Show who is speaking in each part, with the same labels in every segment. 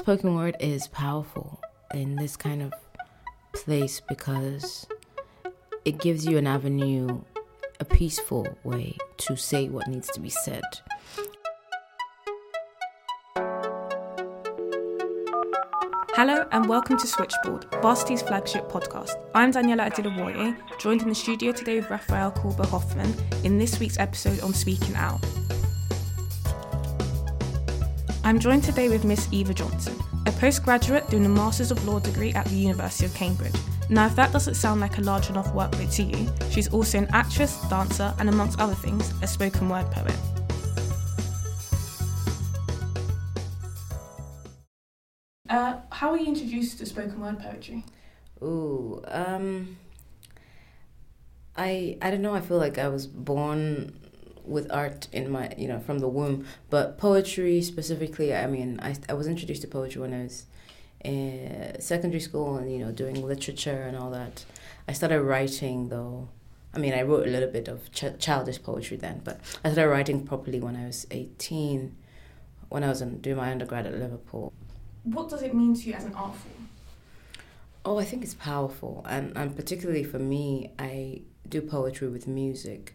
Speaker 1: spoken word is powerful in this kind of place because it gives you an avenue, a peaceful way to say what needs to be said.
Speaker 2: Hello and welcome to Switchboard, Varsity's flagship podcast. I'm Daniela Adilawoye, joined in the studio today with Raphael Kulber Hoffman in this week's episode on Speaking Out. I'm joined today with Miss Eva Johnson, a postgraduate doing a Masters of Law degree at the University of Cambridge. Now, if that doesn't sound like a large enough workload to you, she's also an actress, dancer, and amongst other things, a spoken word poet. Uh, how were you introduced to spoken word poetry?
Speaker 1: Ooh, um, I I don't know. I feel like I was born with art in my you know from the womb, but poetry specifically. I mean, I I was introduced to poetry when I was in secondary school and you know doing literature and all that. I started writing though. I mean, I wrote a little bit of ch- childish poetry then, but I started writing properly when I was eighteen, when I was in, doing my undergrad at Liverpool.
Speaker 2: What does it mean to you as an art form?
Speaker 1: Oh, I think it's powerful, and and particularly for me, I do poetry with music.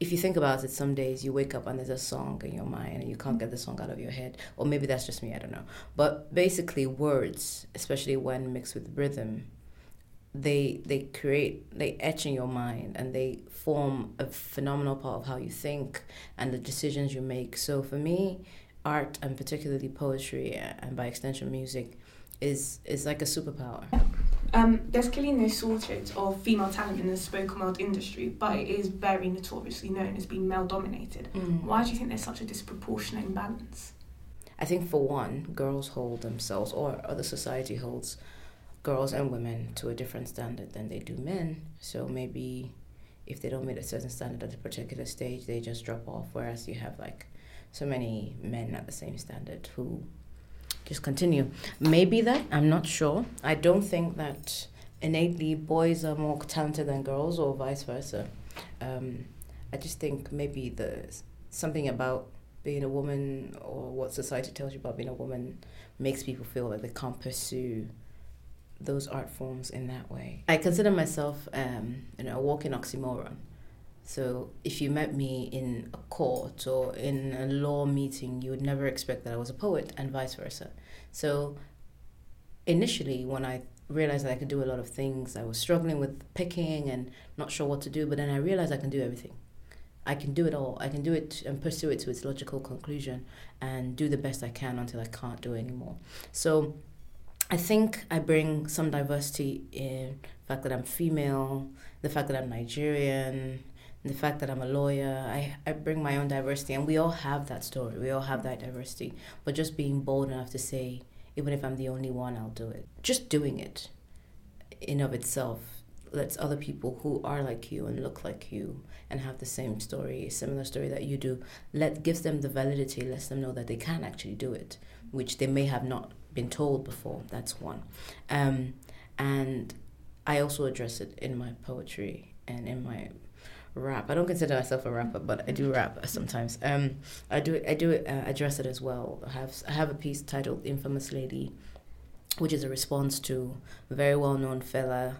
Speaker 1: If you think about it, some days you wake up and there's a song in your mind and you can't get the song out of your head, or maybe that's just me, I don't know. But basically, words, especially when mixed with rhythm, they they create they etch in your mind and they form a phenomenal part of how you think and the decisions you make. So for me, art and particularly poetry and by extension music is is like a superpower.
Speaker 2: Um, there's clearly no shortage of female talent in the spoken word industry, but it is very notoriously known as being male dominated.
Speaker 1: Mm.
Speaker 2: Why do you think there's such a disproportionate imbalance?
Speaker 1: I think for one, girls hold themselves or other society holds girls and women to a different standard than they do men. So maybe if they don't meet a certain standard at a particular stage, they just drop off. Whereas you have like so many men at the same standard who just continue. Maybe that, I'm not sure. I don't think that innately boys are more talented than girls or vice versa. Um, I just think maybe the something about being a woman or what society tells you about being a woman makes people feel that they can't pursue those art forms in that way. I consider myself, um, you know, a walking oxymoron. So if you met me in a court or in a law meeting, you would never expect that I was a poet, and vice versa. So initially, when I realized that I could do a lot of things, I was struggling with picking and not sure what to do. But then I realized I can do everything. I can do it all. I can do it and pursue it to its logical conclusion and do the best I can until I can't do it anymore. So I think I bring some diversity in the fact that I'm female, the fact that I'm Nigerian, the fact that I'm a lawyer, I, I bring my own diversity, and we all have that story. We all have that diversity. But just being bold enough to say, even if I'm the only one, I'll do it. Just doing it in of itself lets other people who are like you and look like you and have the same story, similar story that you do, let gives them the validity, lets them know that they can actually do it, which they may have not been told before. That's one. Um, and I also address it in my poetry and in my rap. I don't consider myself a rapper, but I do rap sometimes. Um, I do I do uh, address it as well. I have I have a piece titled "Infamous Lady," which is a response to a very well known Fela,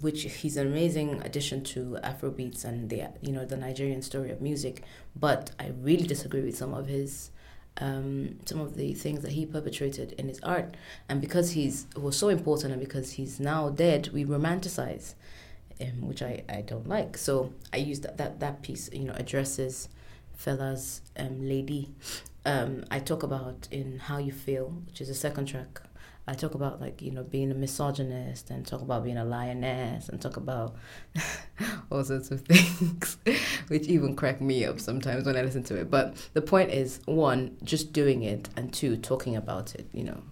Speaker 1: which he's an amazing addition to Afrobeats and the you know the Nigerian story of music. But I really disagree with some of his. Um, some of the things that he perpetrated in his art, and because he's was so important, and because he's now dead, we romanticize um, which I, I don't like. So I use that, that, that piece, you know, addresses Fela's, um, lady. Um, I talk about in How You Feel, which is the second track. I talk about like, you know, being a misogynist and talk about being a lioness and talk about all sorts of things, which even crack me up sometimes when I listen to it. But the point is, one, just doing it, and two, talking about it, you know.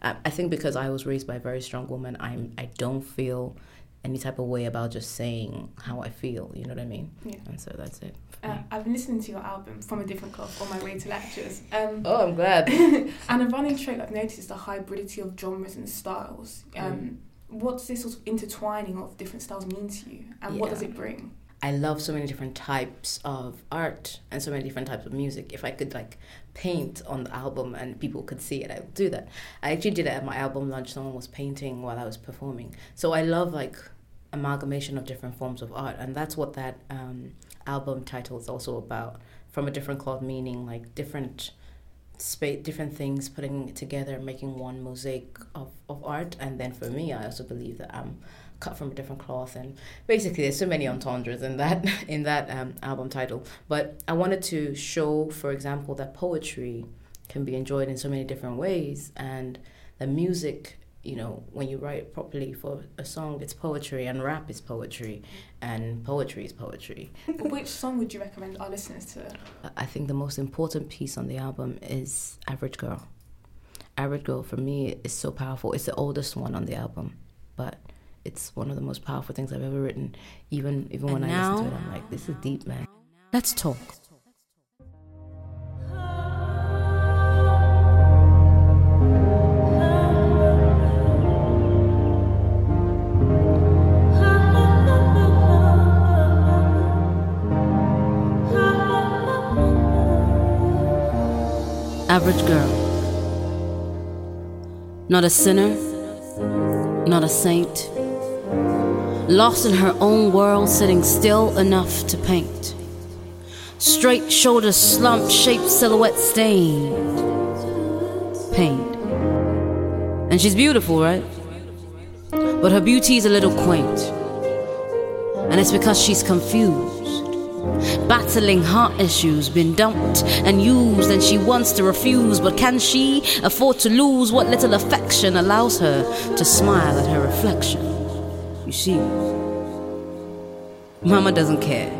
Speaker 1: I, I think because I was raised by a very strong woman, I'm I don't feel any type of way about just saying how I feel. You know what I mean?
Speaker 2: Yeah.
Speaker 1: And so that's it.
Speaker 2: Uh, I've been listening to your album from a different cloth on my way to lectures. Um,
Speaker 1: oh, I'm glad.
Speaker 2: and a running trait I've noticed is the hybridity of genres and styles. Um, mm. What's this sort of intertwining of different styles mean to you, and yeah. what does it bring?
Speaker 3: I love so many different types of art and so many different types of music. If I could like paint on the album and people could see it, I would do that. I actually did it at my album launch. Someone was painting while I was performing. So I love like amalgamation of different forms of art, and that's what that um, album title is also about. From a different cloth, meaning like different space, different things putting together, making one mosaic of, of art. And then for me, I also believe that I'm cut from a different cloth and basically there's so many entendres in that in that um, album title but i wanted to show for example that poetry can be enjoyed in so many different ways and the music you know when you write properly for a song it's poetry and rap is poetry and poetry is poetry
Speaker 2: which song would you recommend our listeners to
Speaker 3: i think the most important piece on the album is average girl average girl for me is so powerful it's the oldest one on the album but it's one of the most powerful things I've ever written. Even even when I listen to it, I'm like, this is deep, man. Let's talk. Average girl. Not a sinner, not a saint lost in her own world, sitting still enough to paint. Straight shoulders slumped, shaped silhouette stained, pained. And she's beautiful, right? But her beauty is a little quaint. And it's because she's confused. Battling heart issues, been dumped and used, and she wants to refuse. But can she afford to lose what little affection allows her to smile at her reflection? You see, Mama doesn't care.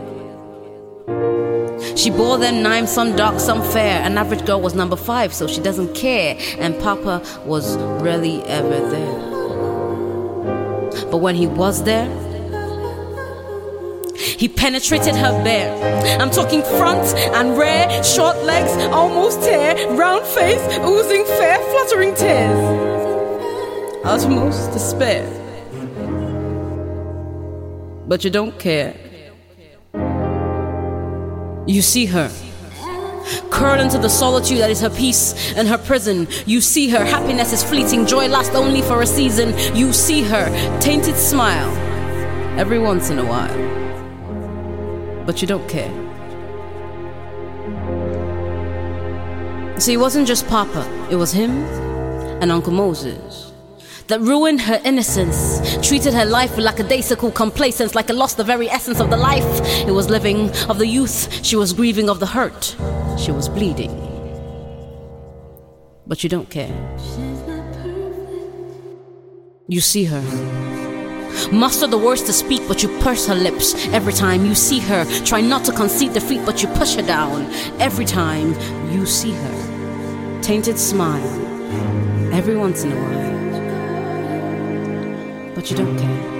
Speaker 3: She bore them nine, some dark, some fair. An average girl was number five, so she doesn't care. And Papa was rarely ever there. But when he was there, he penetrated her bare. I'm talking front and rear, short legs, almost tear, round face, oozing fair, fluttering tears. Utmost despair but you don't care. You see her. Curl into the solitude that is her peace and her prison. You see her, happiness is fleeting, joy lasts only for a season. You see her, tainted smile, every once in a while. But you don't care. See, it wasn't just Papa, it was him and Uncle Moses that ruined her innocence, treated her life with lackadaisical complacence, like it lost the very essence of the life it was living, of the youth she was grieving, of the hurt she was bleeding. But you don't care. You see her. Muster the words to speak, but you purse her lips every time you see her. Try not to concede defeat, but you push her down every time you see her. Tainted smile every once in a while but you don't care.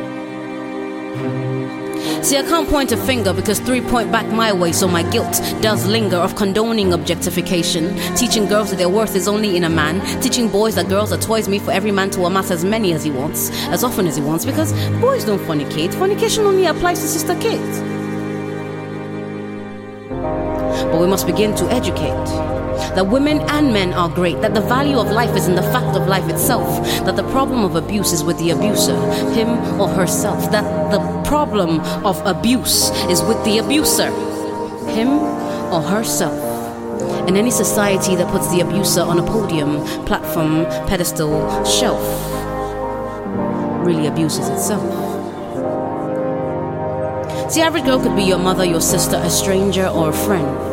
Speaker 3: See, I can't point a finger because three point back my way, so my guilt does linger of condoning objectification. Teaching girls that their worth is only in a man. Teaching boys that girls are toys made for every man to amass as many as he wants, as often as he wants, because boys don't fornicate. Fornication only applies to sister kids. But we must begin to educate that women and men are great, that the value of life is in the fact of life itself, that the problem of abuse is with the abuser, him or herself, that the problem of abuse is with the abuser, him or herself. In any society that puts the abuser on a podium, platform, pedestal, shelf, really abuses itself. The average girl could be your mother, your sister, a stranger, or a friend.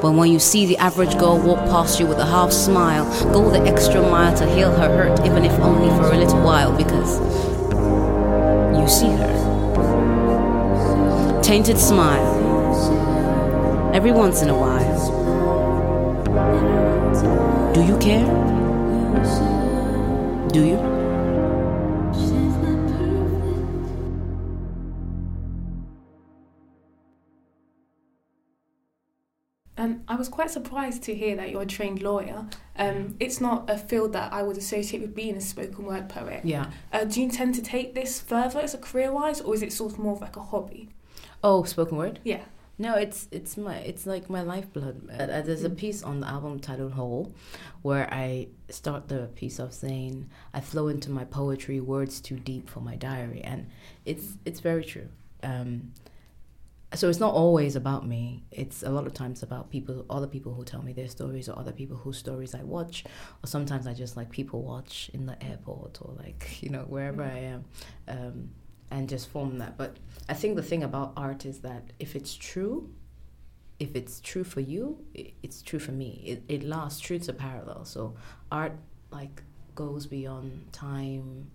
Speaker 3: But when you see the average girl walk past you with a half smile, go the extra mile to heal her hurt, even if only for a little while, because you see her. Tainted smile. Every once in a while. Do you care? Do you?
Speaker 2: Was quite surprised to hear that you're a trained lawyer. Um, it's not a field that I would associate with being a spoken word poet.
Speaker 3: Yeah.
Speaker 2: Uh, do you intend to take this further as a career wise, or is it sort of more of like a hobby?
Speaker 1: Oh, spoken word.
Speaker 2: Yeah.
Speaker 1: No, it's it's my it's like my lifeblood. Uh, uh, there's a piece on the album titled "Whole," where I start the piece off saying, "I flow into my poetry, words too deep for my diary," and it's it's very true. Um, so it's not always about me. It's a lot of times about people, other people who tell me their stories, or other people whose stories I watch, or sometimes I just like people watch in the airport or like you know wherever I am. Um, and just form that. But I think the thing about art is that if it's true, if it's true for you, it's true for me. It, it lasts. Truths are parallel. So art like goes beyond time,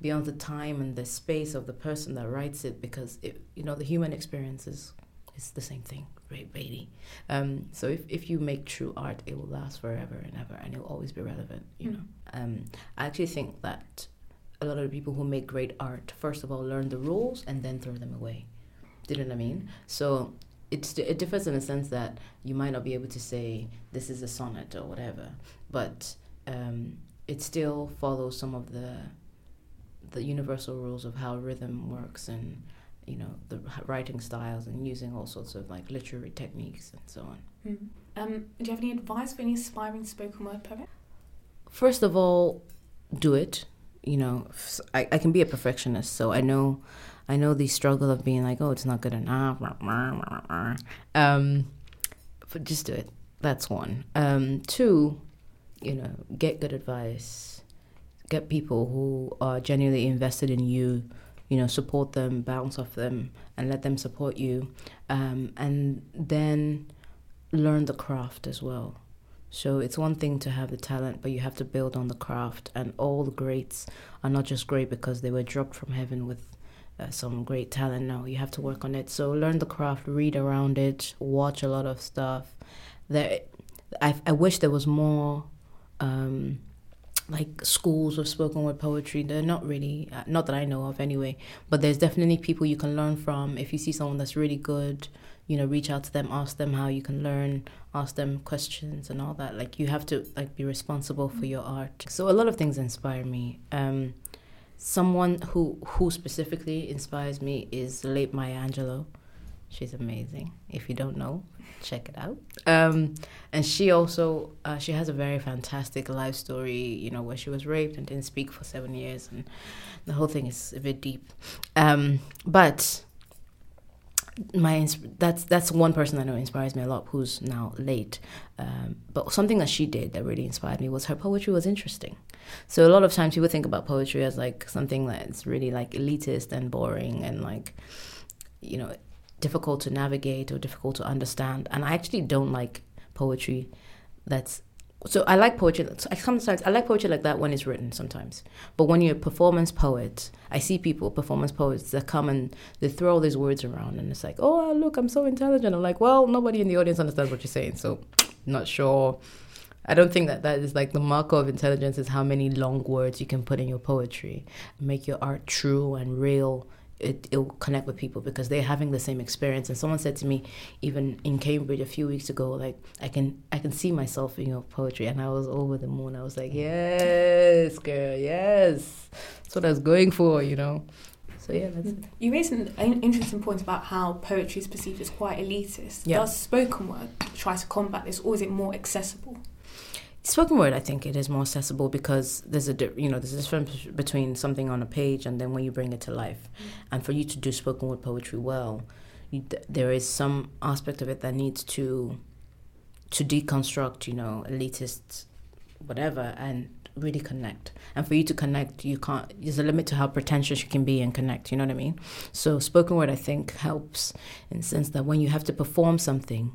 Speaker 1: beyond the time and the space of the person that writes it, because it, you know the human experience is, is the same thing, really. Um, so if, if you make true art, it will last forever and ever, and it will always be relevant. You mm. know, um, I actually think that a lot of the people who make great art, first of all, learn the rules and then throw them away. Do you know what I mean? So it's it differs in the sense that you might not be able to say this is a sonnet or whatever, but um, it still follows some of the the universal rules of how rhythm works and you know the writing styles and using all sorts of like literary techniques and so on.
Speaker 2: Mm. Um, do you have any advice for any aspiring spoken word poet?
Speaker 1: First of all, do it you know, I, I can be a perfectionist, so I know, I know the struggle of being like, oh, it's not good enough. Um, but just do it. That's one. Um, two, you know, get good advice. Get people who are genuinely invested in you. You know, support them, bounce off them, and let them support you. Um, and then learn the craft as well so it's one thing to have the talent, but you have to build on the craft. And all the greats are not just great because they were dropped from heaven with uh, some great talent. No, you have to work on it. So learn the craft, read around it, watch a lot of stuff. There, I, I wish there was more. Um, like schools of spoken word poetry. They're not really, uh, not that I know of anyway, but there's definitely people you can learn from. If you see someone that's really good, you know reach out to them ask them how you can learn ask them questions and all that like you have to like be responsible for your art so a lot of things inspire me um, someone who who specifically inspires me is late maya angelou she's amazing if you don't know check it out um, and she also uh, she has a very fantastic life story you know where she was raped and didn't speak for seven years and the whole thing is a bit deep um, but my that's that's one person I know inspires me a lot who's now late. Um, but something that she did that really inspired me was her poetry was interesting. So a lot of times people think about poetry as like something that's really like elitist and boring and like you know difficult to navigate or difficult to understand. And I actually don't like poetry that's so I like poetry. I sometimes I like poetry like that when it's written sometimes. But when you're a performance poet, I see people performance poets that come and they throw all these words around, and it's like, oh ah, look, I'm so intelligent. I'm like, well, nobody in the audience understands what you're saying, so not sure. I don't think that that is like the marker of intelligence is how many long words you can put in your poetry, make your art true and real it it'll connect with people because they're having the same experience. And someone said to me, even in Cambridge a few weeks ago, like I can I can see myself in your poetry, and I was over the moon. I was like, yes, girl, yes, that's what I was going for, you know. So yeah, that's it.
Speaker 2: You raised an interesting point about how poetry is perceived as quite elitist.
Speaker 1: Yeah.
Speaker 2: Does spoken word try to combat this, or is it more accessible?
Speaker 1: Spoken word i think it is more accessible because there's a you know there's a difference between something on a page and then when you bring it to life. Mm. and for you to do spoken word poetry well you, there is some aspect of it that needs to to deconstruct you know elitist whatever and really connect. And for you to connect you can't there's a limit to how pretentious you can be and connect you know what i mean? So spoken word i think helps in the sense that when you have to perform something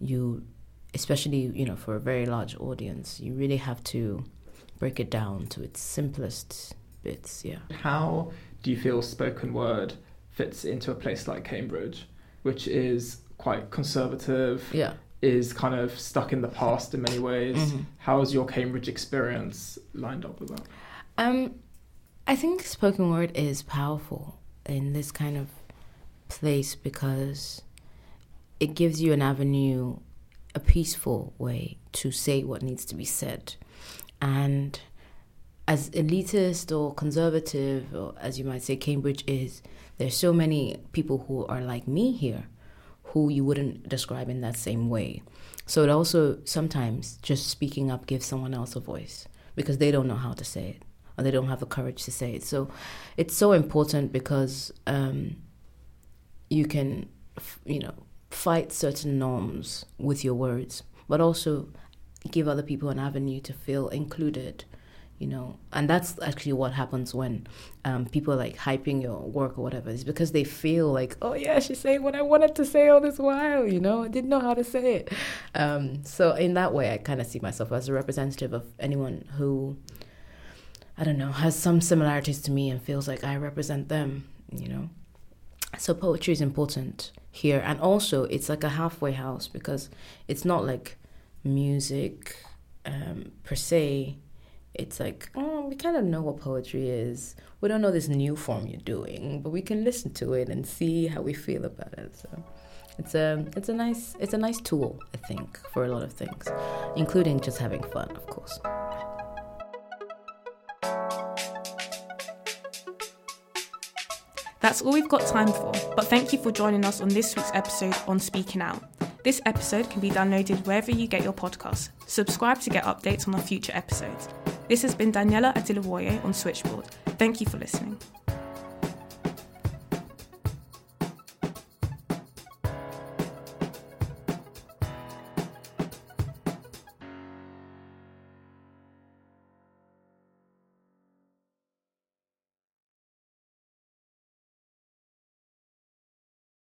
Speaker 1: you especially you know for a very large audience you really have to break it down to its simplest bits yeah.
Speaker 4: How do you feel spoken word fits into a place like cambridge which is quite conservative
Speaker 1: yeah.
Speaker 4: is kind of stuck in the past in many ways? Mm-hmm. how's your cambridge experience lined up with that?
Speaker 1: Um i think spoken word is powerful in this kind of place because it gives you an avenue a peaceful way to say what needs to be said. And as elitist or conservative, or as you might say, Cambridge is, there's so many people who are like me here who you wouldn't describe in that same way. So it also sometimes just speaking up gives someone else a voice because they don't know how to say it or they don't have the courage to say it. So it's so important because um, you can, you know, fight certain norms with your words, but also give other people an avenue to feel included you know? And that's actually what happens when um, people like hyping your work or whatever. It's because they feel like oh yeah she's saying what i wanted to say all this while you know? I didn't know how to say it. Um, so in that way i kind of see myself as a representative of anyone who i don't know has some similarities to me and feels like i represent them you know so poetry is important here and also it's like a halfway house because it's not like music um, per se, it's like, oh, we kind of know what poetry is. We don't know this new form you're doing, but we can listen to it and see how we feel about it. So it's a it's a nice it's a nice tool, I think, for a lot of things, including just having fun, of course.
Speaker 2: That's all we've got time for, but thank you for joining us on this week's episode on Speaking Out. This episode can be downloaded wherever you get your podcasts. Subscribe to get updates on our future episodes. This has been Daniela Adilawoye on Switchboard. Thank you for listening.